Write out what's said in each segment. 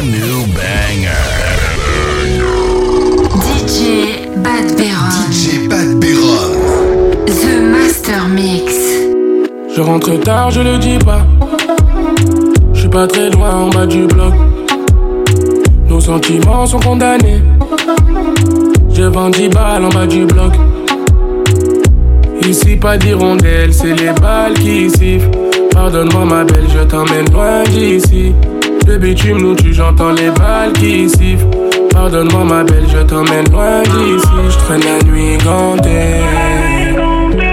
brand new banger. DJ Bad. DJ Bad. The Master Mix. Je rentre tard, je le dis pas. Je suis pas très loin en bas du bloc. Nos sentiments sont condamnés. Je vends 10 balles en bas du bloc. Ici, pas d'hirondelle, c'est les balles qui sifflent. Pardonne-moi, ma belle, je t'emmène loin d'ici. Le bitume nous tue, j'entends les balles qui sifflent. Pardonne-moi, ma belle, je t'emmène loin d'ici. Je traîne la nuit gantée.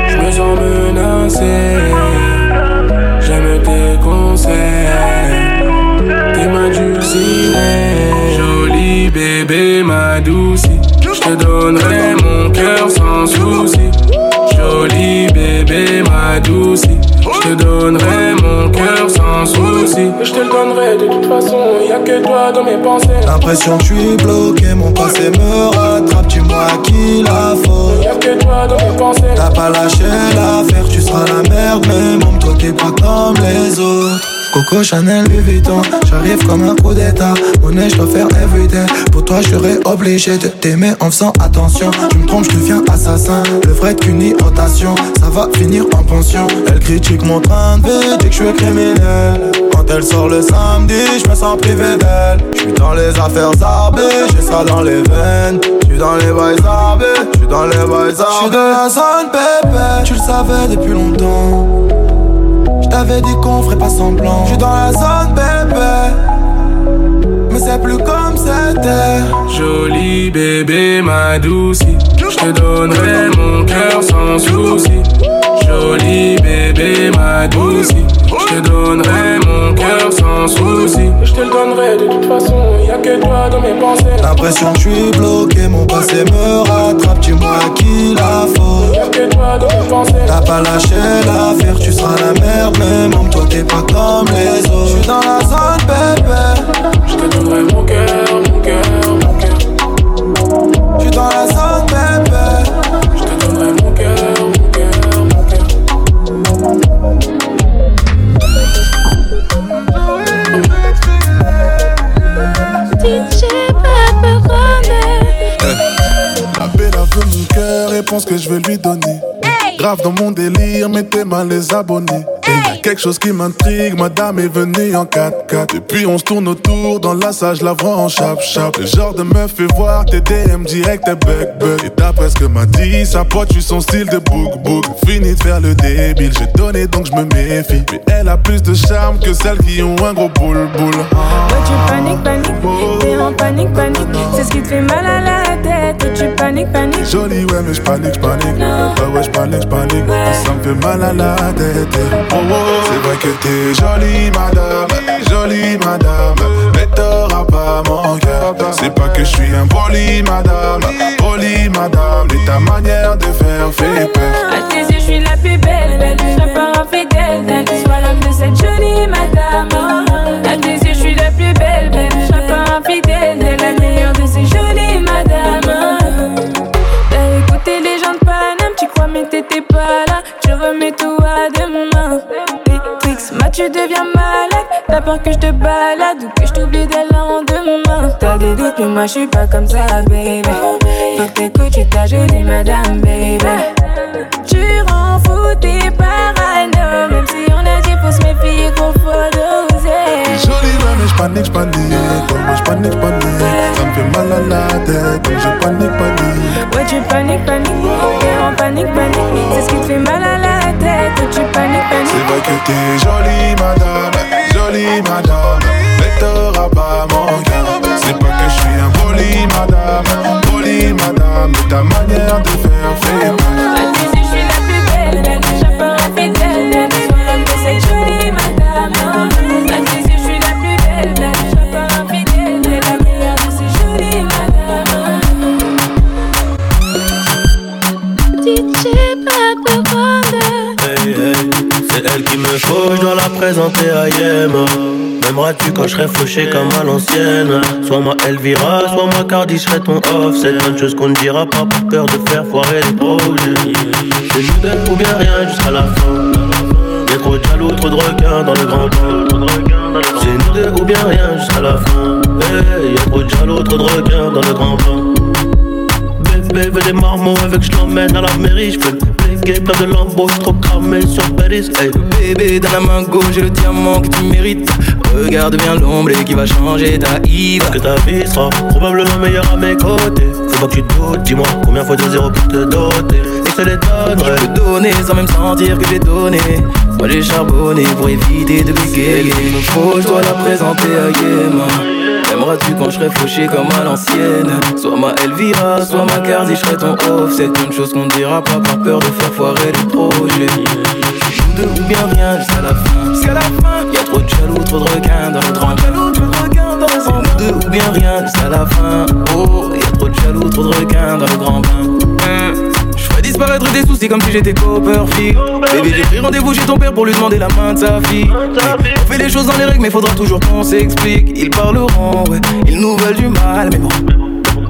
Je me sens menacé. J'aime tes conseils. T'es ma dulcinée. Jolie bébé, ma douce. Je te donnerai mon cœur sans souci. Jolie bébé, ma douce. Je te donnerai mon cœur sans souci. Je te le donnerai de toute façon, y'a que toi dans mes pensées. L'impression que je suis bloqué, mon passé me rattrape. Dis-moi à qui la faute. Y'a que toi dans mes pensées. T'as pas lâché l'affaire, tu seras la merde, mais mon toi t'es pas comme les autres. Coco Chanel Louis Vuitton. J'arrive comme un coup d'état. Monnaie je dois faire everyday. Pour toi je serais obligé de t'aimer en faisant attention. Tu me trompes je deviens assassin. Le vrai qu'une rotation Ça va finir en pension. Elle critique mon train de vie Dit que je suis criminel. Quand elle sort le samedi Je me sens privé d'elle. Je suis dans les affaires arbées J'ai ça dans les veines. Je suis dans les bails arbés Je suis dans les bails arbés Je suis dans la zone bébé Tu le savais depuis longtemps J't'avais dit qu'on ferait pas semblant. J'suis dans la zone, bébé. Mais c'est plus comme c'était. Jolie bébé, ma douce. J'te donnerai mon cœur sans souci. Jolie bébé, ma douce. J'te donnerai mon cœur sans souci. J'te le donnerai de toute façon, y'a que toi dans mes pensées. L'impression que je suis bloqué, mon passé me rattrape. Dis-moi qui la faute. Y'a que toi dans mes pensées. T'as pas lâché l'affaire, tu seras la merde. Mais même toi t'es pas comme les autres. J'suis dans la zone, bébé. J'te donnerai mon cœur, mon cœur, mon cœur. J'suis dans la zone, pense que je vais lui donner. Grave dans mon délire, mettez mal les abonnés. Et y a quelque chose qui m'intrigue, madame est venue en 4x4. Et puis on se tourne autour, dans la salle, je la vois en chap-chap. Le genre de meuf fait voir tes DM direct, tes bug bug. Et d'après ce que m'a dit, sa pote, tu son style de book book. Fini de faire le débile, j'ai donné donc je me méfie. Mais elle a plus de charme que celles qui ont un gros boule boule. Ouais, tu paniques, paniques, t'es en panique, panique. C'est ce qui te fait mal à la tête. Ouais, tu paniques, paniques. Jolie, ouais, mais j'panique, j'panique. Ouais, ouais, j'panique, j'panique. Ça me fait mal à la tête. Oh, oh. C'est vrai que t'es jolie, madame. Jolie, madame. Mais t'auras pas mon cœur. C'est pas que je suis un poli, madame. Poli, madame. Mais ta manière de faire fait peur. À tes yeux, je suis la plus belle, belle. Je serai pas là. Je remets tout à demain. Trix, ma tu deviens malade. T'as peur que je te balade ou que je t'oublie dès le lendemain. T'as des doutes, mais moi je suis pas comme ça, baby. Faut que t'écoutes, tu ta jolie madame, baby. Tu rends fou tes parano. Même si on a dit faut se méfier qu'on doser. Jolie, ouais, mais j'panique, j'panique. Ouais, j'panique, j'panique. Ça me fait mal à la tête. Donc je panique, panique. Ouais, tu paniques, paniques. T'es en panique, panique. C'est ce qui te fait mal à la tête. Tu paniques, C'est paniques. vrai que t'es jolie, madame. Jolie, madame. Mais t'auras pas mon cœur. C'est pas que je suis un poli, madame. Poli, madame. Mais ta manière de faire fait je dois la présenter à Yema. M'aimeras-tu quand je serai fauché comme à l'ancienne Soit moi Elvira, soit moi Cardi, je serai ton offset. Plein de choses qu'on ne dira pas par peur de faire foirer les projets. C'est nous d'être ou bien rien jusqu'à la fin. Y'a trop de jaloux, trop de requins dans le grand bain. C'est nous deux ou bien rien jusqu'à la fin. Hey, y'a trop de jaloux, trop de requins dans le grand bain. Bébé veut des marmots avec je l'emmène à la mairie. Je fais le game plein de lambeaux, trop cramé sur Paris. Hey. Bébé dans la main gauche, j'ai le diamant que tu mérites. Regarde bien l'ombre qui va changer ta. Parce que ta vie sera probablement meilleure à mes côtés. Faut pas que tu doutes, dis-moi combien faut de zéro pour te doter. Et te les donnerai. Je peux donner sans même sentir que j'ai donné. Moi j'ai charbonné pour éviter de bégayer. Il me faut, je dois la présenter à Yéma. Aimeras-tu quand je serai fauché comme à l'ancienne. Soit ma Elvira, soit ma Cardi, je serai ton off. C'est une chose qu'on dira pas par peur de faire foirer le projet Deux ou bien rien jusqu'à la fin. Jusqu'à la fin. Y'a trop de jaloux, trop de requins dans le trempe Jaloux, trop de ou bien rien jusqu'à la fin. Oh, y'a trop de jaloux, trop de requins dans le grand bain. je disparaître des soucis comme si j'étais Copperfield Bébé j'ai pris rendez-vous chez ton père pour lui demander la main de sa fille On fait les choses dans les règles mais faudra toujours qu'on s'explique Ils parleront, ouais, ils nous veulent du mal mais bon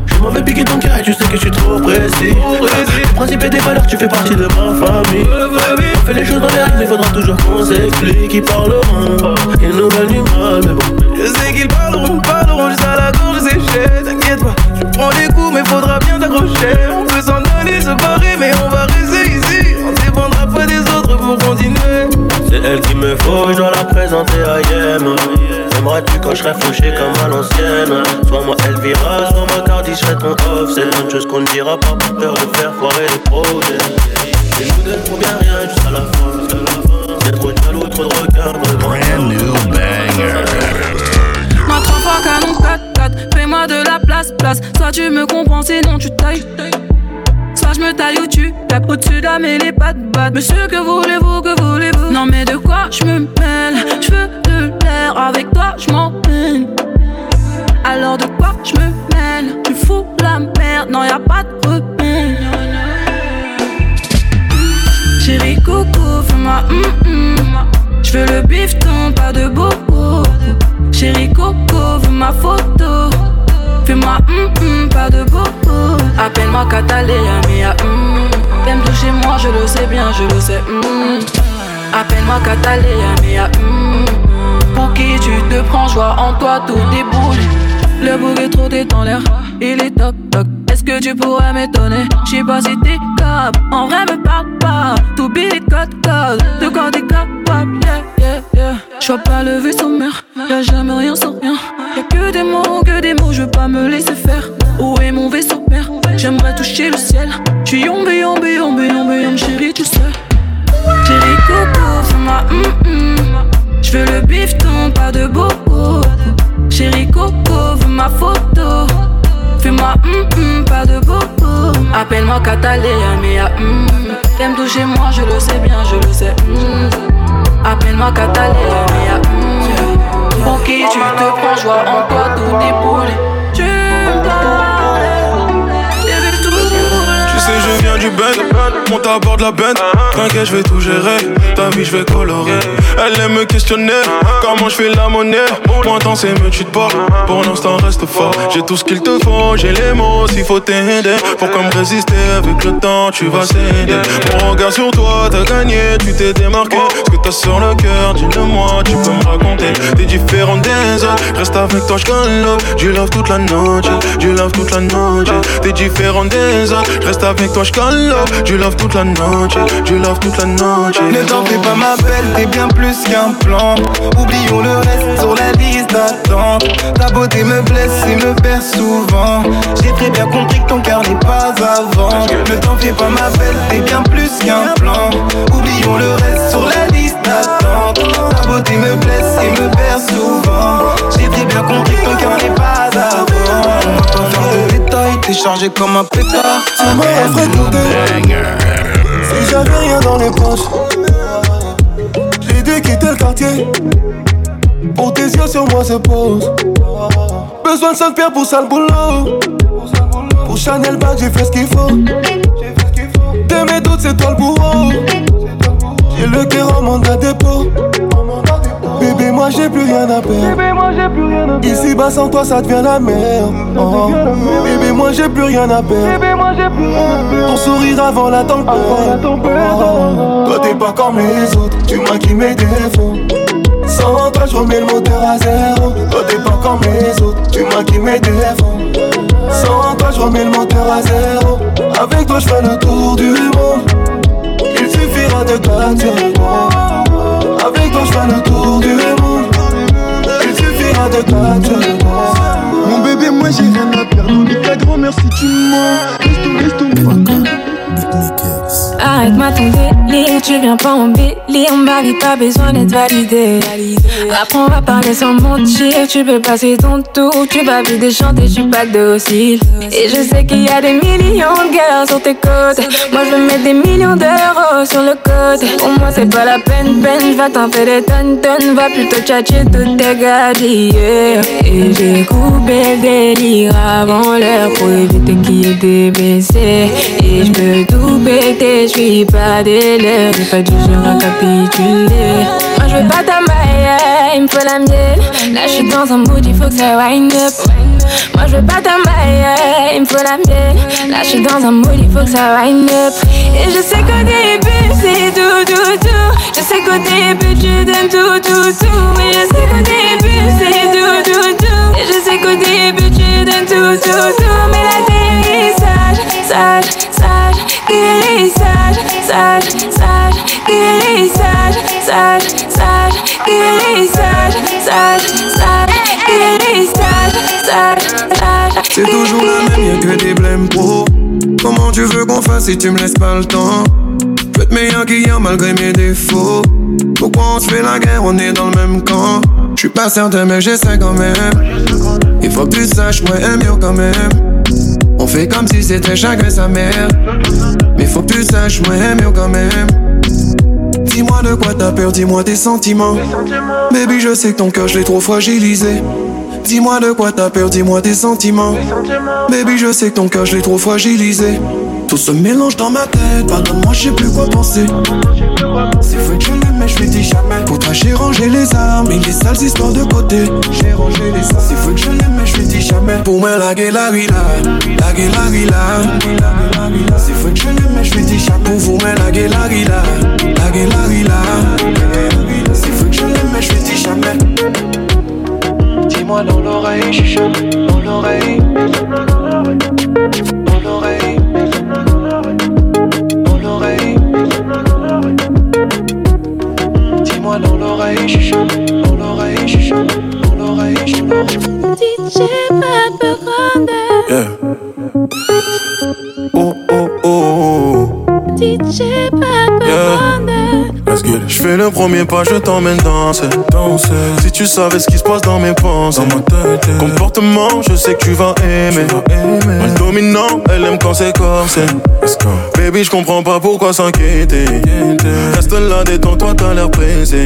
je m'en vais piquer ton cœur et tu sais que je suis trop précis. Tes principes et tes valeurs, tu fais partie de ma famille. On fait les choses dans les règles, mais faudra toujours qu'on s'explique. Ils parleront, ils nous veulent du mal, mais bon. Je sais qu'ils parleront, parleront juste à la gorge séchée. T'inquiète pas, je prends les coups, mais faudra bien t'accrocher. Aller, se barrer, mais on va rester ici. On dépendra pas des autres pour continuer. C'est elle qui me faut, je dois la présenter à Yem. Aimeras-tu quand je serai fauché comme à l'ancienne Soit moi Elvira, soit moi Cardi, je serai ton off. C'est une chose qu'on ne dira pas pour peur de faire foirer les projets. Et nous deux, pour bien rien jusqu'à la fin. Y'a trop de jaloux, trop de le Brand new banger. Ma trois fois canon 4-4, fais-moi de la place, place. Soit tu me comprends, sinon tu tailles. Soit je me taille ou tu tapes au-dessus de la mêlée, pas de batte. Monsieur, que voulez-vous, que voulez-vous? Non, mais de quoi je me mêle? Je veux de l'air, avec toi je m'emmène. Alors de quoi je me mêle? Tu fous la merde, non, y a pas de remède. Chérie coco, fais-moi hum hum. Je veux le bifton, pas de bobo. Chérie coco, veux ma photo. Fais-moi hum hum, pas de bobo. Appelle-moi Catalina, mais ah hum. T'aimes toucher moi, je le sais bien, je le sais hum. Appelle-moi Catalina, hum. Pour qui tu te prends, joie en toi, tout déboule. Le bouc est trop dans l'air, il est toc toc. Que tu pourrais m'étonner? J'sais pas si t'es cap, en vrai me parle pas. Tout billet code code, de quoi t'es capable, yeah yeah yeah. J'vois pas le vaisseau mère, y'a jamais rien sans rien. Y'a que des mots, que des mots, je pas me laisser faire. Où est mon vaisseau père? J'aimerais toucher le ciel. J'suis yombe, yombe, yombe, yombe, yombe, chérie, tu sais. Chérie coco, fais-moi hum hum. J'veux le bifton, pas de bobo. Chérie coco, ma photo. Fais-moi hum hum, pas de bobo. Appelle-moi Catalina, mais hum. T'aimes toucher moi, je le sais bien, je le sais. hum. Appelle-moi Catalina, mais hum. Pour qui tu te prends, joie en toi, tout déboule. Tu me tout Tu sais, je viens du Ben, monte à bord de la benne. T'inquiète, je vais tout gérer. Ta vie, je vais colorer. Elle aime me questionner, comment je fais la monnaie? Moi, dans ses me tu te portes. Pour l'instant, reste fort. J'ai tout ce qu'il te faut, j'ai les mots s'il faut t'aider. Pour comme résister avec le temps, tu vas céder. Mon regard sur toi, t'as gagné, tu t'es démarqué. Ce que t'as sur le cœur, dis-le-moi, tu peux me raconter. T'es différent des autres, reste avec toi, j'galope. Du love toute la noche, du love toute la noche. T'es différent des autres, reste avec toi. Du love toute la noche, du love toute la noche. Ne t'en fais pas ma belle, t'es bien plus qu'un plan. Oublions le reste sur la liste d'attente. Ta beauté me blesse et me perd souvent. J'ai très bien compris que ton cœur n'est pas vendre Ne t'en fais pas ma belle, t'es bien plus qu'un plan. Oublions le reste sur la liste d'attente. Ta beauté me blesse et me perd souvent. J'ai très bien compris que ton cœur n'est pas à t'es chargé comme un pétard. Tu m'as fréquenté Si j'avais rien dans les poches J'ai dû quitter le quartier. Pour tes yeux sur moi se posent Besoin de 5 pierres pour sale boulot. Pour Chanel bag j'ai fait ce qu'il faut. De mes doutes c'est toi le bourreau. J'ai le cœur en mandat dépôt Bébé, moi j'ai plus rien à perdre. Ici bas sans toi, ça devient la merde. Oh. Bébé, moi j'ai plus rien à perdre. Ton sourire avant la tempête. Oh. Toi t'es pas comme les autres, tu qui mes défauts. Sans toi, je remets le moteur à zéro. Toi t'es pas comme les autres, tu qui mes défauts. Sans toi, je remets le moteur à zéro. Avec toi, je fais le tour du monde. Il suffira de 4 secondes. Avec toi, je fais le tour du monde. Il suffira de 4 secondes. Mon bébé, moi j'ai rien à perdre. On ta grand-mère si tu mens. Arrête-moi ton délire, tu viens pas embellir Ma vie pas besoin d'être validé Apprends à parler sans mentir. Tu peux passer ton tour, tu vas vite déchanter, je suis pas docile. Et je sais qu'il y a des millions de gars sur tes côtes. Moi je veux mettre des millions d'euros sur le côté Pour moi c'est pas la peine, peine, vais t'en faire des tonnes, tonnes. Va plutôt tchatcher toutes tes gadgets Et j'ai coupé le délire avant l'heure Pour éviter qu'il y ait des Et je peux tout péter, je suis pas des lèvres, j'ai pas du genre à capituler. Moi je veux pas ta maille, il me faut la mienne. Là je suis dans un mood, il faut que ça wind up. Moi je veux pas ta maille, il me faut la mienne. Là je suis dans un mood, il faut que ça wind up. Et je sais qu'au début c'est tout, tout, tout. Je sais qu'au début tu donnes tout, tout, tout. Mais je sais qu'au début c'est tout, tout, tout. Et je sais qu'au début tu donnes tout, tout, tout. Mais l'atterrissage, sage, sage, guérissage, sage, sage, guérissage, sage, sage, guérissage, sage, sage, guérissage, sage, sage. C'est toujours la même, y'a que des blèmes pro. Comment tu veux qu'on fasse si tu me laisses pas le temps? Je te meilleur qu'hier malgré mes défauts. Pourquoi on se fait la guerre, on est dans le même camp? Je suis pas certain, mais j'essaie quand même. Il faut que tu saches, moi, aime mieux quand même. On fait comme si c'était chacun sa mère. Mais faut que tu saches, moi mieux quand même. Dis-moi de quoi t'as peur, dis-moi tes sentiments. Baby, je sais que ton cœur, je l'ai trop fragilisé. Dis-moi de quoi t'as peur, dis-moi tes sentiments. Baby, je sais que ton cœur, je l'ai trop fragilisé. Tout se mélange dans ma tête, pardonne-moi, je sais plus quoi penser. C'est l'aime, mais je lui dis jamais. Pour j'ai rangé les armes et les sales histoires de côté. J'ai rangé les armes. C'est vrai que je l'aime, mais je lui dis jamais. Pour moi, la gueule, la villa, la la villa. C'est vrai que je l'aime, mais je lui dis jamais. Pour vous, la gueule, la villa, la la villa. C'est vrai que je l'aime, mais je lui dis jamais. Dis-moi dans l'oreille, chuchote, dans l'oreille. L'oreille, chuchote, dans l'oreille, chuchote, dans l'oreille, chuchote. DJ Papa fais le premier pas, je t'emmène danser. danser. Si tu savais ce qui se passe dans mes pensées. Dans ma tête. Comportement, je sais que tu vas aimer. Mal dominant, elle aime quand c'est corsé. Baby, je comprends pas pourquoi s'inquiéter. Reste là, détends-toi, t'as l'air pressé.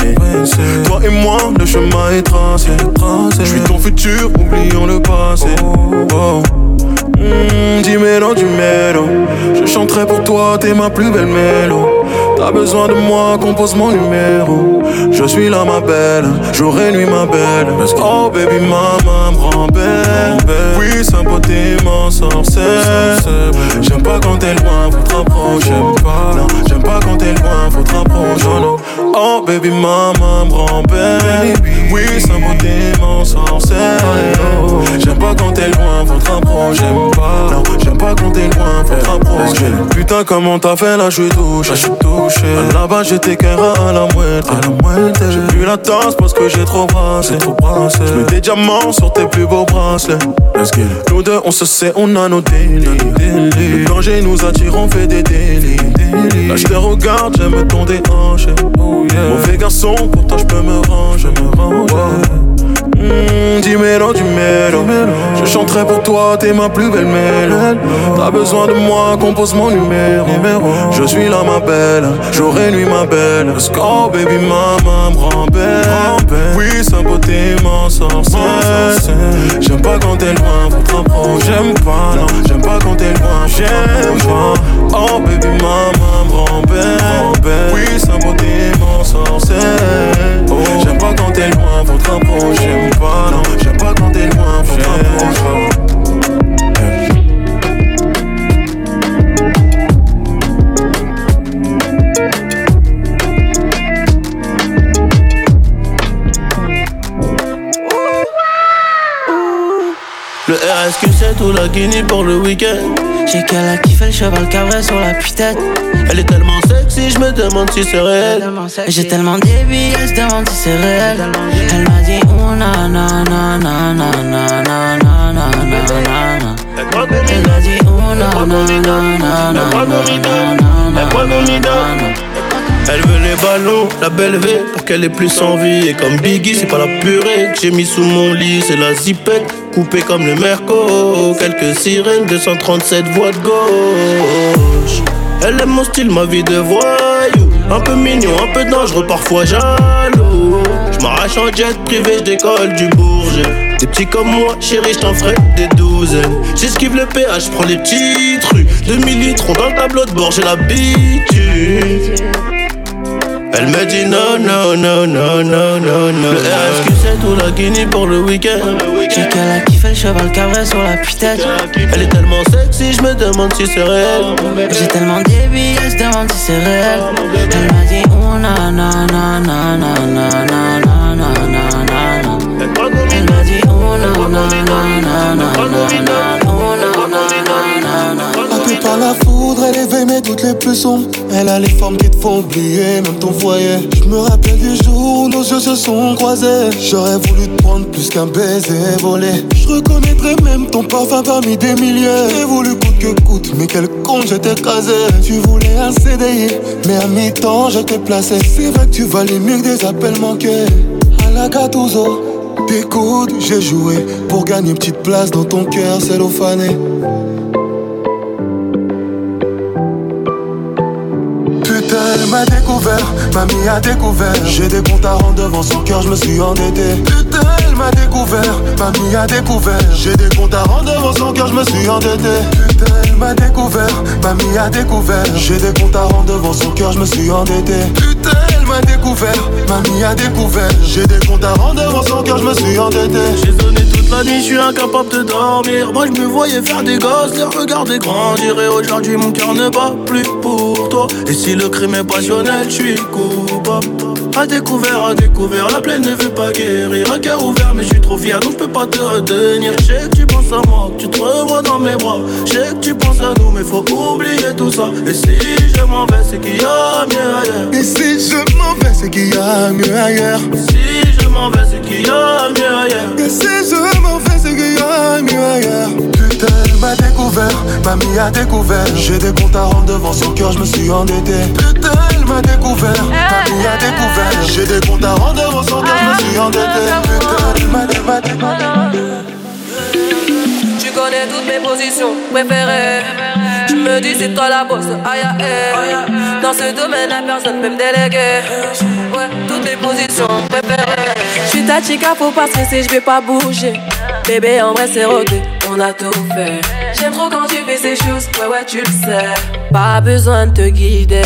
Toi et moi, le chemin est tracé. Je suis ton futur, oublions le passé. Oh. Mmh, dis mélo, du mélo. Je chanterai pour toi, t'es ma plus belle mélo. T'as besoin de moi, compose mon numéro. Je suis là, ma belle, jour et nuit, ma belle. Oh, baby, maman me rend belle. Oui, sa beauté m'en sorcelle. J'aime pas quand t'es loin, faut te rapprocher. J'aime pas, non, j'aime pas quand t'es loin, faut te rapprocher. Oh, baby, maman me rend belle. Oui, sa beauté m'en sorcelle. J'aime pas quand t'es loin, faut te rapprocher. Pas, quand t'es loin, faut te rapprocher. Putain, comment t'as fait là, je suis touché. Je suis touché. Là-bas, j'étais qu'un rat à la moitié. À la moitié. J'ai plus la tasse parce que j'ai trop brassé. Trop brassé. J'mets des diamants sur tes plus beaux bracelets. Nous deux, on se sait, on a nos délits. Le danger nous attire, on fait des délits. Là, je te regarde, j'aime ton déhanché. Mauvais garçon, pour toi, je peux me ranger. Mmh, dis du mélo. Je chanterai pour toi, t'es ma plus belle mélo. T'as besoin de moi, compose mon numéro. Je suis là, ma belle, jour et nuit, ma belle. Oh, baby, maman me rend belle. Oui, sa beauté m'en sorcelle. J'aime pas quand t'es loin, faut te rapprocher. J'aime pas, non, j'aime pas quand t'es loin, j'aime pas. Oh, baby, maman me rend belle. Oui, sa sorcelle. J'aime pas quand t'es t'approches. J'aime pas, non, j'aime pas quand t'es loin, faut t'approcher. Le RSQ c'est ou la Guinée pour le week-end. J'ai qu'elle a kiffé le cheval cabré sur la putette. Elle est tellement sexy, je me demande si c'est réel. J'ai tellement des billets, je demande si c'est réel. Elle m'a dit oh na na na na na na na na na na na. Elle m'a dit oh na na na na na na na na na. Elle veut les ballons, la belle V pour qu'elle ait plus envie. Et comme Biggie, c'est pas la purée que j'ai mis sous mon lit, c'est la zipette coupée comme le Merco. Quelques sirènes, 237 voix de gauche. Elle aime mon style, ma vie de voyou. Un peu mignon, un peu dangereux, parfois jaloux. Je m'arrache en jet privé, je décolle du Bourget. Des petits comme moi, chérie, je t'en ferai des douzaines. J'esquive le péage, je prends les petites rues. 2000 litres dans le tableau de bord, j'ai l'habitude. Elle me dit non, non, non, non, non, non, non. Le RSQ c'est tout la Guinée pour le week-end. J'ai qu'elle a kiffé le cheval cabré sur la putette. Elle est tellement sexy, je me demande si c'est réel. J'ai tellement des billets, je demande si c'est réel. Elle m'a dit oh na na na na na na na na na na na. Elle m'a dit oh na na na na na na oh na na na na par la foudre, elle éveille mes doutes les plus sombres. Elle a les formes qui te font oublier, même ton foyer. Je me rappelle du jour où nos yeux se sont croisés. J'aurais voulu te prendre plus qu'un baiser volé. Je reconnaîtrais même ton parfum parmi des milliers. J'ai voulu coûte que coûte, mais quel con j'étais casé. Tu voulais un CDI, mais à mi-temps je t'ai placé. C'est vrai que tu valais mieux que des appels manqués. À la Gattuso. T'écoutes, j'ai joué pour gagner une petite place dans ton cœur cellophané. Elle m'a découvert, mamie a découvert. J'ai des comptes à rendre devant son cœur, je me suis endetté. Putain, elle m'a découvert, mamie a découvert. J'ai des comptes à rendre devant son cœur, je me suis endetté. Putain, elle m'a découvert, mamie a découvert. J'ai des comptes à rendre devant son cœur, je me suis endetté. Putain, elle m'a découvert, mamie a découvert. J'ai des comptes à rendre devant son cœur, je me suis endetté. J'ai sonné toute la nuit, je suis incapable de dormir. Moi je me voyais faire des gosses, les regarder grandir. Et aujourd'hui mon cœur ne bat plus pour Et si le crime est passionnel, je suis coupable. À découvert, à découvert, la plaine ne veut pas guérir. Un cœur ouvert, mais je suis trop fier, donc je peux pas te retenir. Je sais que tu penses à moi, que tu te revois dans mes bras. Je sais que tu penses à nous, mais faut oublier tout ça. Et si je m'en vais, c'est qu'il y a mieux ailleurs. Et si je m'en vais, c'est qu'il y a mieux ailleurs. Si je m'en vais, c'est qu'il y a mieux ailleurs. Et si je m'en vais, découvert, mamie a découvert. J'ai des comptes à rendre devant son cœur, je me suis endetté. Putain, elle m'a découvert, mamie a découvert. J'ai des comptes à rendre devant son cœur, je me suis endetté. Putain, elle m'a découvert. Tu connais toutes mes positions préférées. Tu me dis c'est toi la bosse, aïe aïe. Dans ce domaine, la personne peut me déléguer. Ouais, toutes mes positions préférées. Je suis ta chica, faut pas stresser, je vais pas bouger. Bébé, en vrai, c'est rodé, on a tout fait. J'aime trop quand tu fais ces choses, ouais, ouais, tu le sais. Pas besoin de te guider.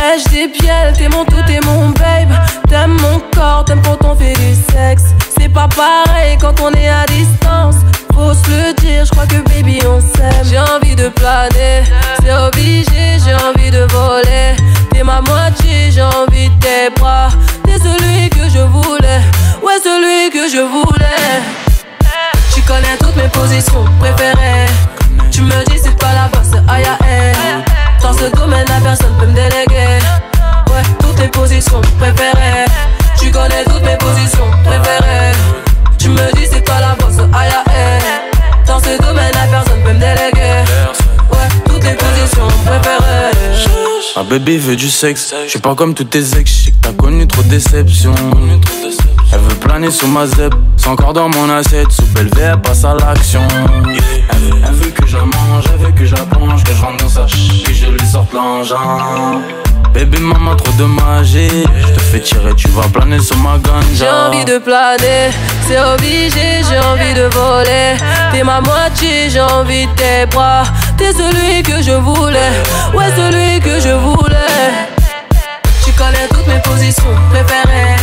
Ai-je des pieds, t'es mon tout, t'es mon babe. T'aimes mon corps, t'aimes quand on fait du sexe. C'est pas pareil quand on est à distance. Faut se le dire, je crois que baby on s'aime. J'ai envie de planer, c'est obligé, j'ai envie de voler. T'es ma moitié, j'ai envie de tes bras. T'es celui que je voulais, ouais, celui que je voulais. Tu connais toutes mes positions préférées. Tu me dis c'est toi la bosse, aïe. Dans ce domaine, la personne peut me déléguer. Ouais, toutes tes positions préférées. Tu connais toutes mes positions préférées. Tu me dis c'est toi la bosse, aïe. Dans ce domaine, la personne peut me déléguer. Ouais, toutes tes positions préférées. Un bébé veut du sexe. Je suis pas comme tous tes ex, je sais que t'as connu trop de déceptions. Elle veut planer sous ma zep, c'est encore dans mon assiette. Sous belle elle passe à l'action. Elle, veut- elle veut que je mange, elle veut que je la plonge, que je rentre dans sa ch, que je lui sorte l'engin. Bébé, maman, trop de magie. Je te fais tirer, tu vas planer sur ma ganja. J'ai envie de planer, c'est obligé, j'ai envie de voler. T'es ma moitié, j'ai envie de tes bras. T'es celui que je voulais, ouais, celui que je voulais. Tu connais toutes mes positions préférées.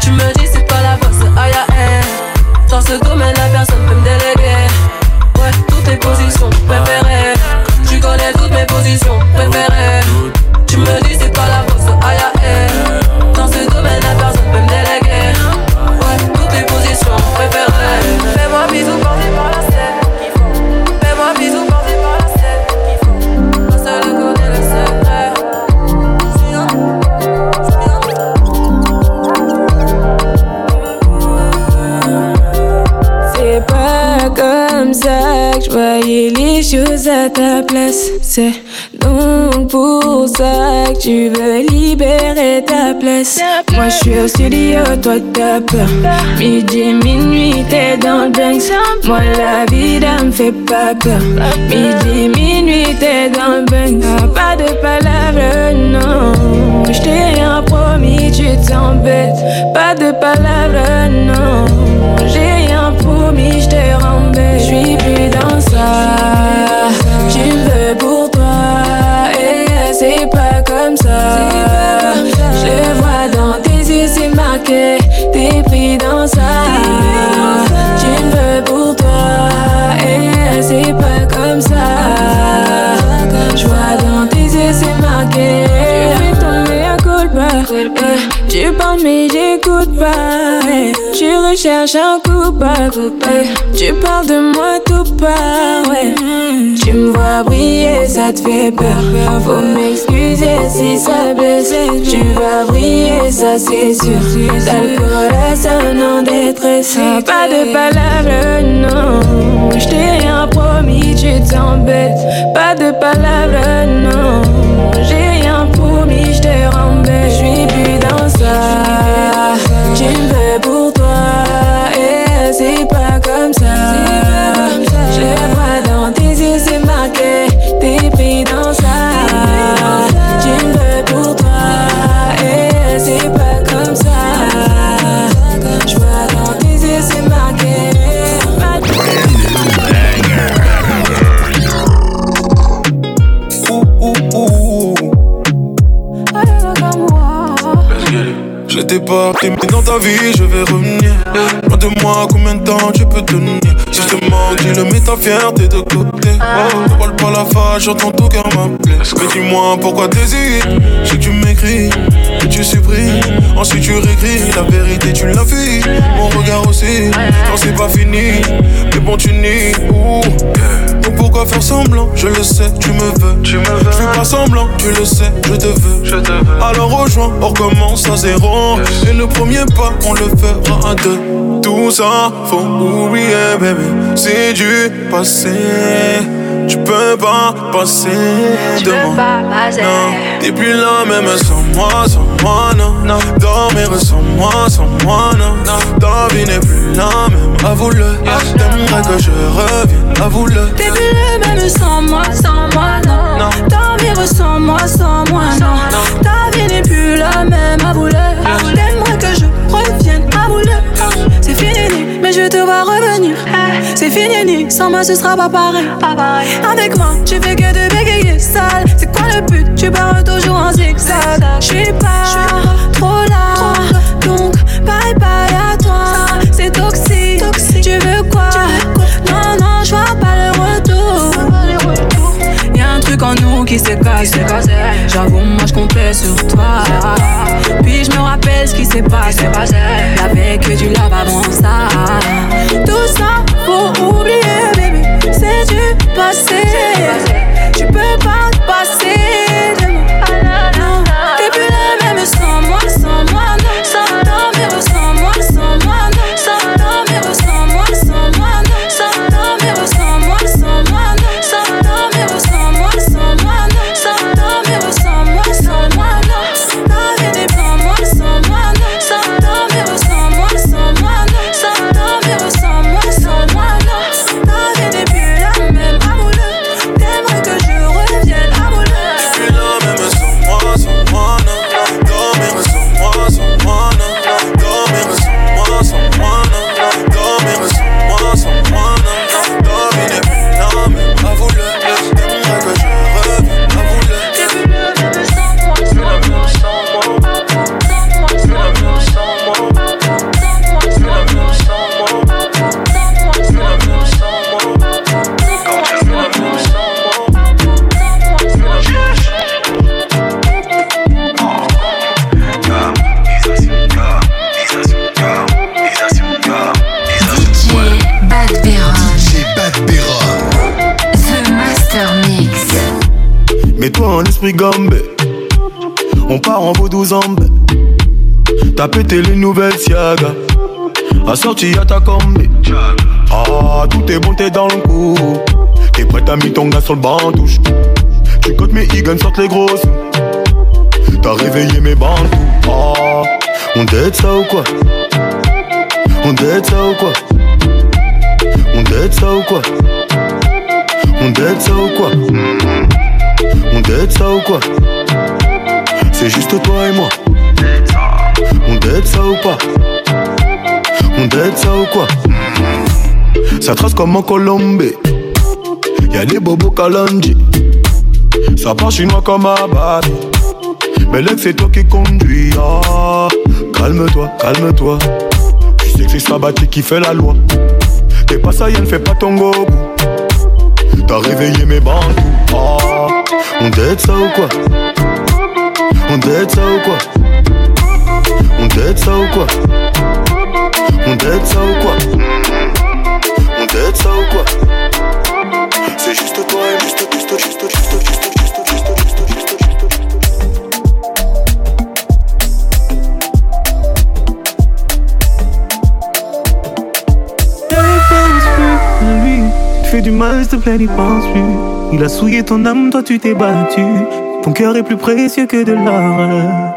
Tu me dis c'est pas la bosse, aïe aïe. Dans ce domaine, la personne peut me déléguer. Ouais, toutes tes positions préférées. Tu connais toutes mes positions préférées. Tu me dis c'est pas la bosse, aïe aïe. Les choses à ta place. C'est donc pour ça que tu veux libérer ta place. Moi je suis au studio, toi t'as peur. Midi, minuit, t'es dans le Banks. Moi la vie me fait pas peur. Midi, minuit, t'es dans le Banks. Ah, Pas de palabres, non. Je t'ai rien promis, tu t'embêtes. Pas de palabres, non. Tu veux pour toi. Et c'est pas comme ça. Je vois dans tes yeux, c'est marqué. T'es pris dans ça. Tu me veux pour toi. Et c'est pas comme ça. Je vois dans tes yeux, c'est marqué. Tu parles, mais j'écoute pas. Tu recherches un coupable. Tu parles de moi Tu me vois briller, ça te fait peur. Faut m'excuser si ça blesse. Tu vas briller, ça c'est sûr. T'as le corazon en détresse. Pas de palabres, non. Je t'ai rien promis, tu t'embêtes. Pas de palabres, non. J'ai rien promis, je te rembête. Je suis plus dans ça. Tu me ta fierté j'entends ton cœur m'appeler. Mais dis-moi pourquoi t'hésites. Que tu m'écris, que tu supprimes. Ensuite tu réécris, la vérité tu l'as fui. Mon regard aussi, non c'est pas fini. Mais bon, tu nies. Ouh. Donc pourquoi faire semblant? Je le sais, tu me veux. Tu me veux. Je fais pas semblant, tu le sais, je te veux. Je te veux. Alors rejoins, on recommence à zéro. Et le premier pas, on le fera à deux. Tout ça, faut oublier, baby. C'est du passé. Tu peux pas passer de moi. Non, t'es plus là même sans moi, sans moi, non. Dormir sans moi, sans moi, non. Ta vie n'est plus la même, avoue-le. T'aimerais que je revienne, avoue-le. T'es plus le même sans moi, sans moi, non. Dormir sans moi, sans moi, non. Ta vie n'est plus la même, avoue-le. T'aimerais Fini, sans moi ce sera pas pareil. Avec moi, tu fais que de bégayer sale. C'est quoi le but? Tu pars toujours en zigzag. J'suis pas trop là, donc bye bye qui s'est cassé. J'avoue, moi je comptais sur toi. Puis je me rappelle ce qui s'est passé. Y'avait que du love avant ça. Tout ça, faut oublier, baby. C'est du passé. Tu peux pas On part en vaudou zambé. T'as pété les nouvelles Siaga. Assorti à ta combi. Ah, tout est bon, t'es dans le coup. T'es prêt à mis ton gars sur le banc touche. Tu cotes mes e sortent les grosses. T'as réveillé mes bandes. Ah, on date ça ou quoi? On date ça ou quoi? On date ça ou quoi? On date ça ou quoi? On date ça ou quoi? C'est juste toi et moi. On date ça ou pas? On date ça ou quoi? Ça trace comme en Colombie. Y'a des bobos Kalonji. Ça part chinois comme à Bali. Mais l'ex, c'est toi qui conduis. Ah, calme-toi, calme-toi. Tu sais que c'est Sabati qui fait la loi. T'es pas ça, ne fait pas ton go. T'as réveillé mes bandes. Ah, on date ça ou quoi? On date ça ou quoi? On date ça ou quoi? On date ça ou quoi? On date ça ou quoi? Du mal, s'il te plaît, n'y pense plus. Il a souillé ton âme, toi tu t'es battu. Ton cœur est plus précieux que de l'or.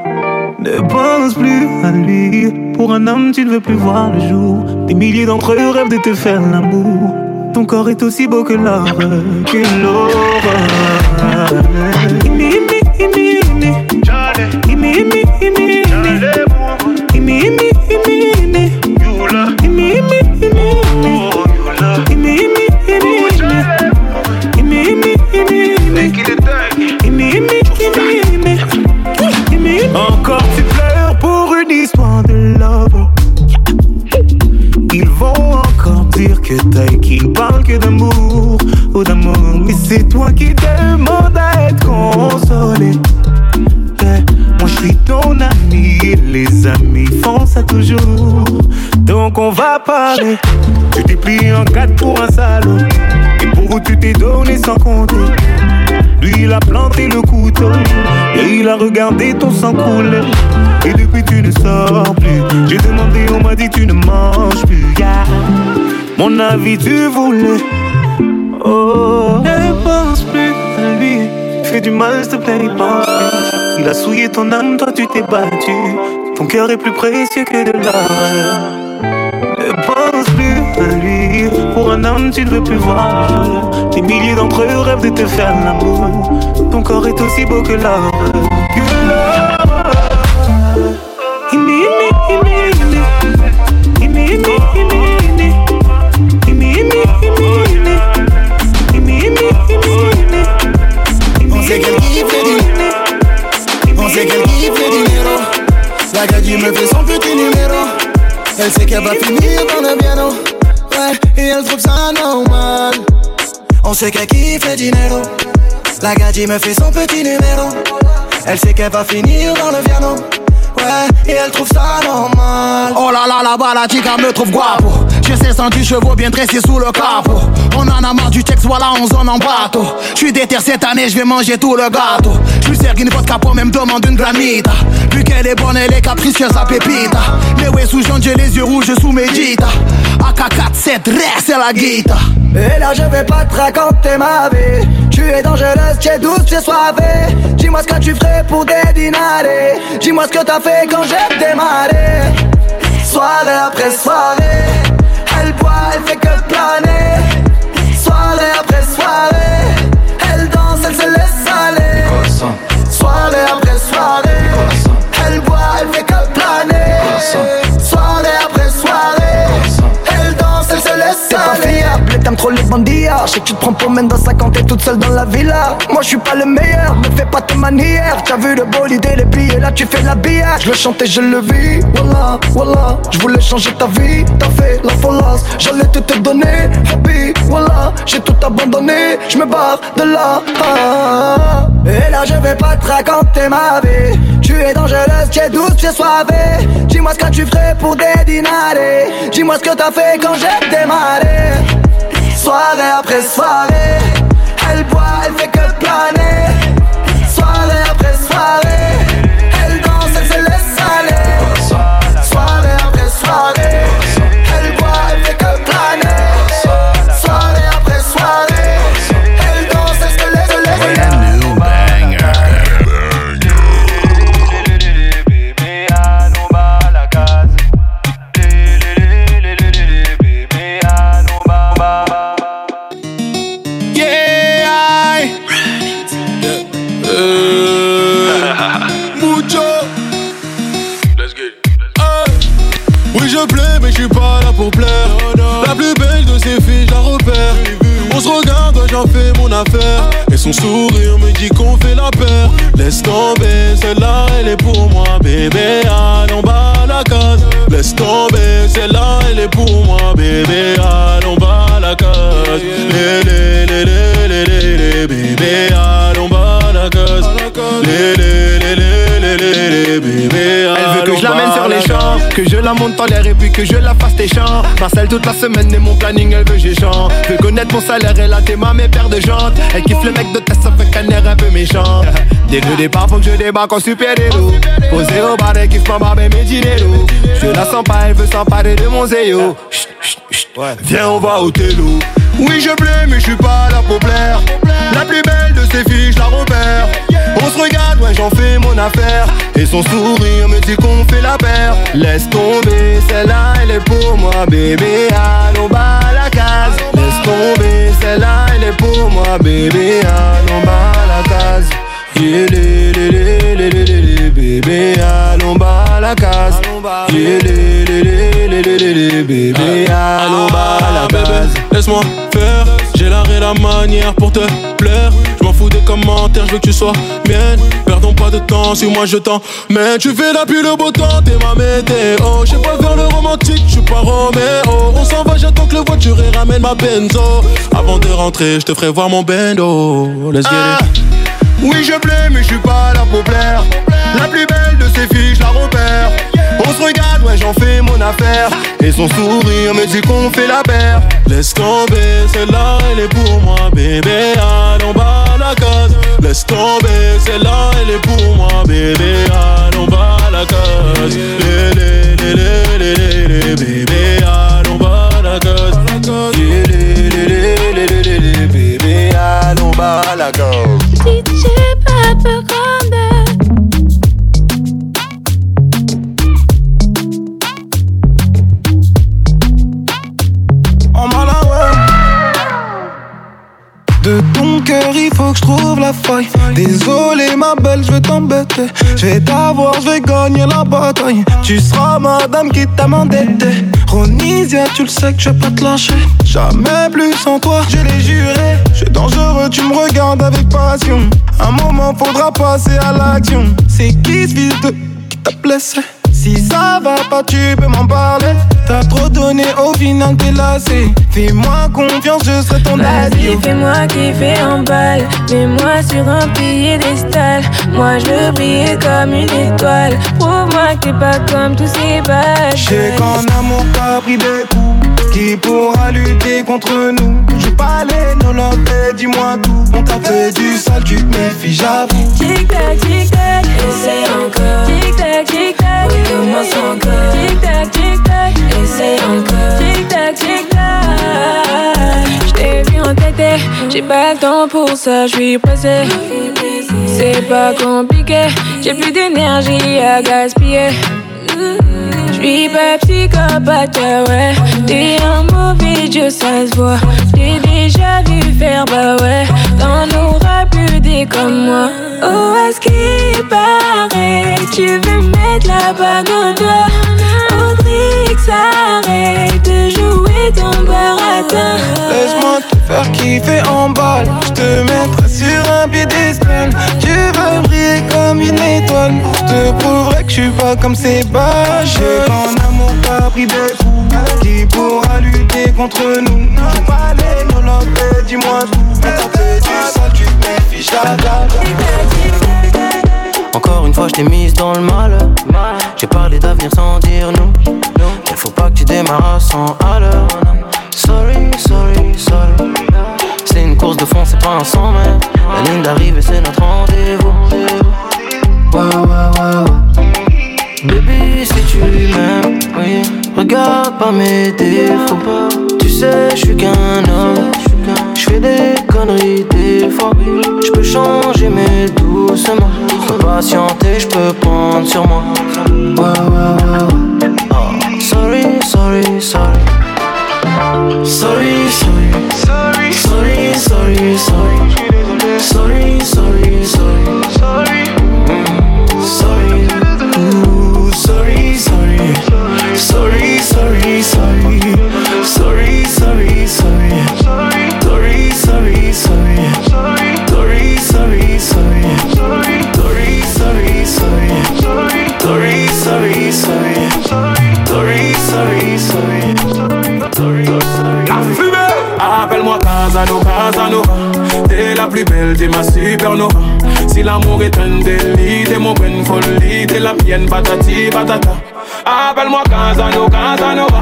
Ne pense plus à lui. Pour un homme, tu ne veux plus voir le jour. Des milliers d'entre eux rêvent de te faire l'amour. Ton corps est aussi beau que l'or, que l'horreur. Qui demandes à être consolé. Yeah. Moi je suis ton ami et les amis font ça toujours. Donc on va parler. Tu t'es plié en quatre pour un salaud. Et pour où tu t'es donné sans compter. Lui il a planté le couteau Et il a regardé ton sang couler Et depuis tu ne sors plus J'ai demandé, on m'a dit tu ne manges plus. Mon avis tu voulais Oh Fais du mal s'il te plaît, n'y pense Il a souillé ton âme, toi tu t'es battu Ton cœur est plus précieux que de l'or ne pense plus à lui. Pour un homme, tu ne veux plus voir. Des milliers d'entre eux rêvent de te faire l'amour. Ton corps est aussi beau. Que l'or. On sait qu'elle kiffe les dinero. Les. La gadji me fait son petit numéro. Elle sait qu'elle va finir dans le piano. Ouais, et elle trouve ça normal. On sait qu'elle kiffe le dinero. La gadji me fait son petit numéro. Elle sait qu'elle va finir dans le piano. Et elle trouve ça normal. Oh là là, là-bas, la me trouve guapo. J'ai 610 chevaux bien dressés sous le capot. On en a marre du texte, voilà, on zone en bateau. J'suis déter cette année, j'vais manger tout le gâteau. J'lui sers une vodka pour même demande une granita. Vu qu'elle est bonne, elle est capricieuse à pépita. Les ouais sous j'ai les yeux rouges sous médita. AK-47, reste c'est la guitare. Et là je vais pas te raconter ma vie Tu es dangereuse, tu es douce, tu es soivée Dis-moi ce que tu ferais pour dédinarer Dis-moi ce que t'as fait quand j'ai démarré. Soirée après soirée Elle boit, elle fait que planer. Soirée après soirée Elle danse, elle se laisse aller. Soirée après soirée Elle boit, elle fait que planer les Je sais que tu te prends pour dans sa quand t'es toute seule dans la villa. Moi je suis pas le meilleur, ne fais pas tes manières T'as vu le bolide et les billets, là tu fais l'habillage Je le chante et je le vis, voilà, voilà Je voulais changer ta vie, t'as fait la folasse J'allais tout te donner, happy, voilà J'ai tout abandonné, je me barre de là ah. Et là je vais pas te raconter ma vie. Tu es dangereuse, tu es douce, tu es soivée Dis-moi ce que tu ferais pour dédinarer Dis-moi ce que t'as fait quand j'ai démarré Soirée après soirée affaire. Et champs, que je la monte en l'air et puis que je la fasse tes chants. Marcel toute la semaine et mon planning, elle veut j'ai chant. Veut connaître mon salaire, elle a tes mains, mes paires de jantes. Elle kiffe le mec de test, ça fait qu'un air un peu méchant. Dès le départ, faut que je débarque en super-héros. Posé au bar, elle kiffe ma barbe et mes dineros. Je la sens pas, elle veut s'emparer de mon zéo. Chut, chut, chut. Viens, on va au télo. Oui, je plais, mais je suis pas là pour plaire. La plus belle de ces filles, je la repère. On se regarde, ouais, j'en fais mon affaire. Et son sourire me dit qu'on fait la paire. Laisse tomber, celle-là, elle est pour moi, bébé. Allons bas la case. Laisse tomber, celle-là, elle est pour moi, bébé. Allons bas la case. Bébé. Allons bas la case. Bébé. Allons bas la case. Laisse-moi j'ai la manière pour te plaire. Je m'en fous des commentaires, je veux que tu sois mienne. Perdons pas de temps si moi je t'en mais tu fais la pluie, le beau temps, t'es ma météo. Je sais pas faire le romantique, je suis pas Roméo. On s'en va, j'attends que le voiture et ramène ma benzo. Avant de rentrer, je te ferai voir mon bendo. Let's get it. Oui, je plais, mais je suis pas là pour plaire. La plus belle de ces filles, je la repère. On se regarde, ouais, j'en fais mon affaire. Et son sourire me dit qu'on fait la paire. Laisse tomber, celle-là, elle est pour moi, bébé. Allons bas la case. Laisse tomber, celle-là, elle est pour moi, bébé. Allons bas la case. Les, les, les, les, les, les, les, bébé. Allons bas la case. Yeah, les, Je vais t'avoir, je vais gagner la bataille. Tu seras madame qui t'a m'endetter. Ronisia, tu le sais que je vais pas te lâcher. Jamais plus sans toi, je l'ai juré. Je suis dangereux, tu me regardes avec passion. Un moment, faudra passer à l'action. C'est qui ce qui t'a blessé? Si ça va pas, tu peux m'en parler. T'as trop donné, au final t'es lassé. Fais-moi confiance, je serai ton Vas-y, adieu. fais-moi kiffer en balle. Mets-moi sur un piédestal. Moi, je veux briller comme une étoile. Prouve-moi que t'es pas comme tous ces bâches. J'ai qu'en amour t'as pris des coups Qui pourra lutter contre nous Pas les non dis-moi tout On t'a fait du sale, tu te méfies, j'avoue Tic tac, tic tac, essaye encore. Tic tac, tic tac, recommence encore. Tic tac, tic tac, essaye encore. Tic tac, tic tac. J't'ai vu entêté, j'ai pas le temps pour ça, j'suis pressé. C'est pas compliqué, j'ai plus d'énergie à gaspiller. J'suis pas psychopathe, ouais. T'es un mauvais Dieu, ça se voit. J'ai déjà vu faire, bah ouais. T'en auras plus des comme moi. Oh, est-ce qu'il paraît que tu veux mettre la bague au doigt? Audrey, arrête de jouer ton baratin. Laisse-moi faire kiffer en balle Je te mettrai sur un piédestal Tu veux briller comme une étoile Je te prouverai que je suis pas comme ces bâches J'ai amour t'as pris des Qui pourra lutter contre nous? Je pas les monologues, dis-moi tout t'a fait du tu te Encore une fois, je t'ai mise dans le mal. J'ai parlé d'avenir sans dire nous. Il faut pas que tu démarres 100 à. Sorry, sorry, sorry. Course de fond, c'est pas un 100 mètres. La ligne d'arrivée, c'est notre rendez-vous. Ouais, ouais, ouais. Baby, si tu m'aimes, oui. Regarde pas mes défauts. Tu sais, je suis qu'un homme. Je fais des conneries des fois. Je peux changer, mais doucement. Faut patienter, je peux prendre sur moi. Oh, sorry, sorry. Sorry, sorry. Sorry, Mon bonne folie, t'es la mienne, patati, patata. Appelle-moi ah, Casanova, Casanova.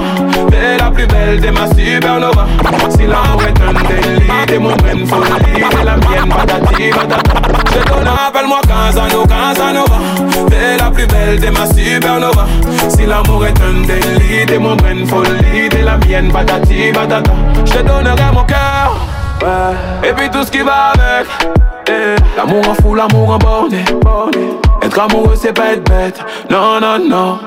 T'es la plus belle, ma supernova. Si l'amour est un délit, t'es mon bonne folie, t'es la mienne, patati, patata. Je donne, appelle-moi Casanova, Casanova. T'es la plus belle, t'es ma supernova. Si l'amour est un délit, t'es mon bonne folie, t'es la mienne, patati, patata. Je donnerai mon cœur. Et puis tout ce qui va avec. Eh, L'amour en fou, l'amour en borné. Être amoureux, c'est pas être bête. Non, non, non.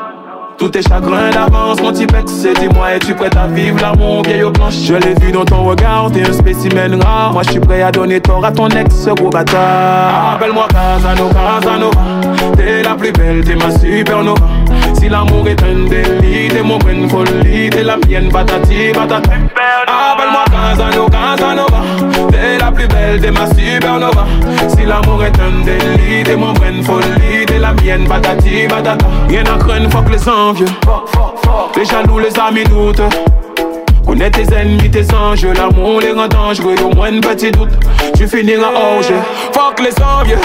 Tous tes chagrins d'avance, mon petit c'est dis-moi, es-tu prête à vivre l'amour vieille au planche Je l'ai vu dans ton regard, t'es un spécimen rare. Moi, je suis prêt à donner tort à ton ex, gros bâtard. Appelle-moi Casanova, Casanova. T'es la plus belle, t'es ma supernova. L'amour est un délit, mon bonne folie, t'es la mienne, patati, patata. Appelle-moi Casanova, Casanova. T'es la plus belle, t'es ma supernova. Si l'amour est un délit, mon bonne folie, t'es la mienne, patati, patata. Rien à craindre, fuck les envieux. Les jaloux, les amis doutent. Connais tes ennemis, tes anges, l'amour les rend dangereux, au moins un petit doute, tu finiras hors Fuck les envieux,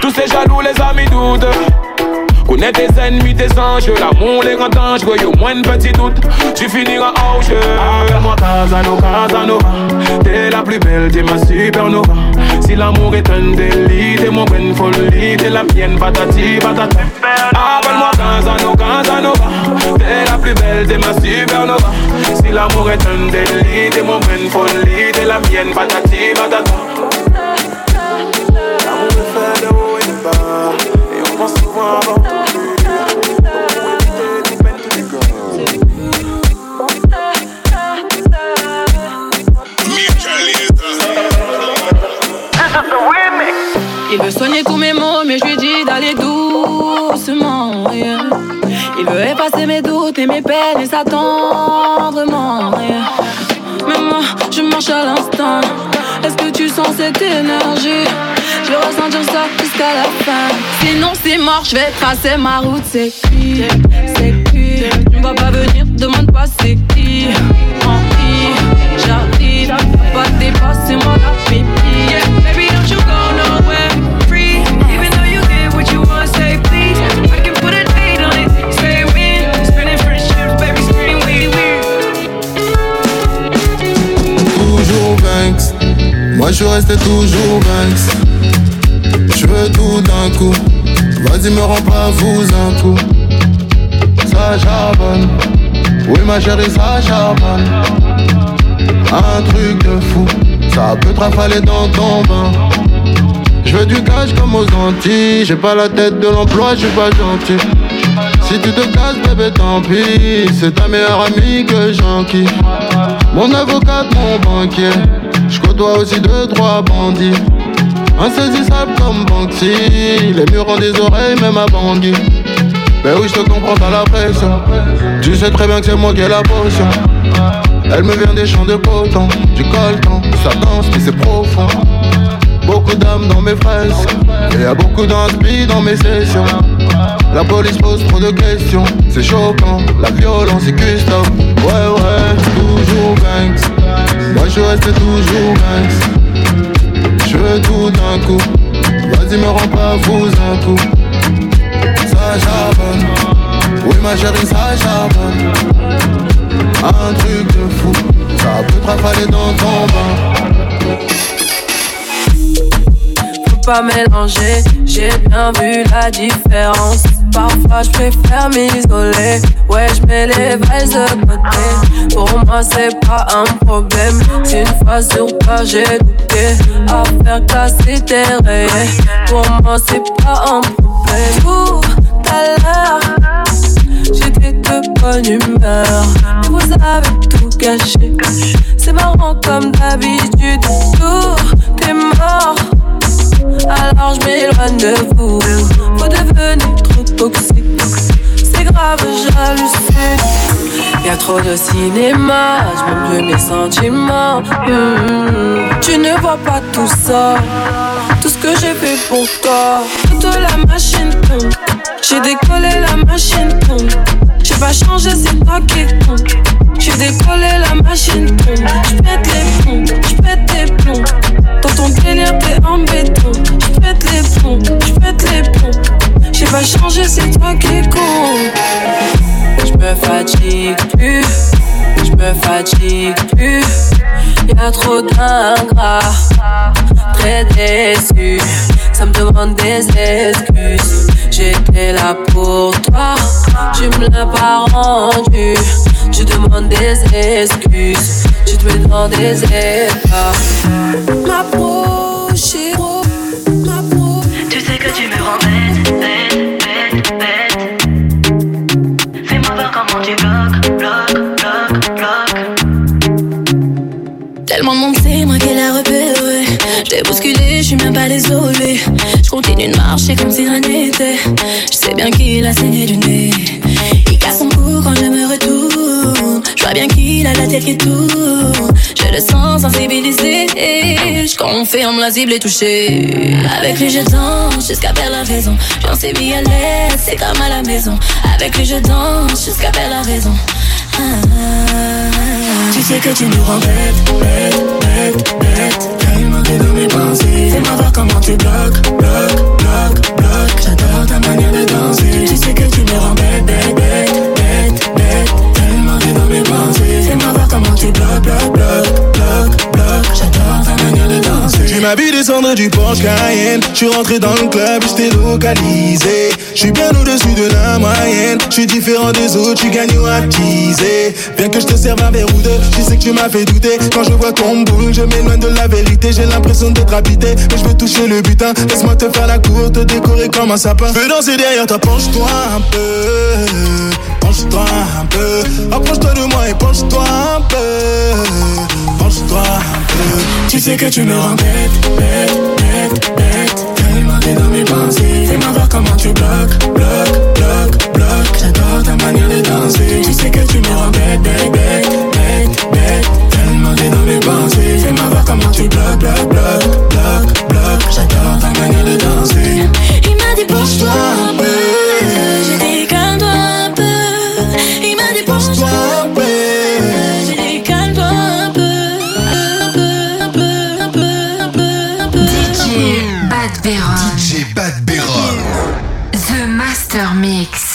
tous ces jaloux, les amis doutent. Connais tes ennemis, tes anges, l'amour les rend dangereux, au moins un petit doute, tu finiras hors jeu. Appelle-moi Casanova, Casanova, t'es la plus belle, t'es ma supernova. Si l'amour est un délit, t'es mon bonne folie, t'es la mienne, patati, patata. Appelle-moi Casanova, Casanova, t'es la plus belle, t'es ma supernova. Si l'amour est un délit, t'es mon bonne folie, t'es la mienne, patati, patata. L'amour est fait de haut et de bas, et on pense souvent avant Il veut soigner tous mes mots, mais je lui dis d'aller doucement. Il veut effacer mes doutes et mes peines et s'attendrement. yeah. Mais moi, je marche à l'instant. Est-ce que tu sens cette énergie? Je vais ressentir ça jusqu'à la fin. Sinon, c'est mort, je vais tracer ma route. C'est cuit, c'est cuit. Tu ne vas pas venir, demande pas c'est qui. En j'arrive. Pas dépasser moi Moi je resté toujours Banks. Je veux tout d'un coup. Vas-y, me rends pas vous un coup. Ça charbonne. Oui, ma chérie, ça charbonne. Un truc de fou. Ça peut te rafaler dans ton bain. Je veux du cash comme aux Antilles. J'ai pas la tête de l'emploi, je suis pas gentil. Si tu te casses, bébé, tant pis. C'est ta meilleure amie que j'enquille. Mon avocat, mon banquier. Je côtoie aussi deux, trois bandits. Insaisissable comme Banksy. Les murs ont des oreilles, même à Bangui. Ben oui, je te comprends, t'as la pression. Tu sais très bien que c'est moi qui ai la potion. Elle me vient des champs de coton, du coltan. Ça danse, mais c'est profond. Beaucoup d'âmes dans mes fresques. Et y a beaucoup d'inspi dans mes sessions. La police pose trop de questions, c'est choquant. La violence est custom. Ouais, ouais, toujours Banks. Moi je resté toujours Banks. Je veux tout d'un coup. Vas-y, me rends pas fou un coup. Ça charbonne. Oui, ma chérie, ça charbonne. Un truc de fou. Ça peut te rafaler dans ton bain. J'ai bien vu la différence. Parfois je préfère m'isoler, ouais je mets les valises de côté. Pour moi c'est pas un problème, si une fois sur toi j'ai douté. À faire casser tes rayés, pour moi c'est pas un problème. Tout à l'heure, j'étais de bonne humeur, mais vous avez tout gâché. C'est marrant comme d'habitude, tout est mort. Alors je m'éloigne de vous. Vous devenez trop toxique. C'est grave, j'hallucine. Y'a trop de cinéma Je plus mes sentiments. Hmm, Tu ne vois pas tout ça. Tout ce que j'ai fait pour toi. Toute la machine tourne J'ai décollé la machine tourne J'ai pas changé, c'est toi qui con. J'ai décollé la machine tombe. Changé, c'est toi qui es con. J'me fatigue plus, j'me fatigue plus. Y'a trop d'ingrats, très déçu. Ça me demande des excuses. J'étais là pour toi, tu me l'as pas rendu. Tu demandes des excuses, tu te mets dans des états. M'approcher, bousculé, j'suis même pas désolé. J'continue de marcher comme si rien n'était. J'sais bien qu'il a saigné du nez. Il casse son cou quand je me retourne. J'vois bien qu'il a la tête qui tourne. Je le sens sensibilisé. J'confirme la cible est touchée. Avec lui je danse jusqu'à perdre la raison. J'en sais mis à l'aise, c'est comme à la maison. Avec lui je danse jusqu'à perdre la raison. Ah, tu sais que tu me rends bête, bête, bête, bête. Tellement dans mes pensées. Fais-moi voir comment tu bloques, bloques, bloques, bloques. J'adore ta manière de danser. Tu sais que tu me rends bête, bête, bête, bête, bête. Tellement dans mes pensées. Fais-moi voir comment tu bloques, bloques, bloques, bloques, bloques. J'adore ta manière de danser. Tu m'as vu descendre du Porsche Cayenne J'suis rentré dans le club, j't'ai localisé J'suis bien au-dessus de la moyenne. J'suis différent des autres, j'suis gagnant à teaser Bien que j'te serve un verre ou deux Je sais que tu m'as fait douter. Quand je vois ton boule, je m'éloigne de la vérité. J'ai l'impression d'être habité Mais je veux toucher le butin. Laisse-moi te faire la cour, te décorer comme un sapin. Je veux danser derrière toi, penche-toi un peu. Penche-toi un peu. Approche-toi de moi et penche-toi un peu. Penche-toi un peu. Tu sais que tu me rends bête, bête, bête, bête. T'es dans mes pensées. Fais-moi voir comment tu bloques, bloques, bloques, bloques. J'adore ta manière de danser. Tu sais que tu me rends bête, bête, bête, bête, bête. Tellement t'es dans mes pensées. Fais-moi voir comment tu bloques, bloques, bloques, bloques, bloques. J'adore ta manière de danser. Il m'a dit penche-toi Mix.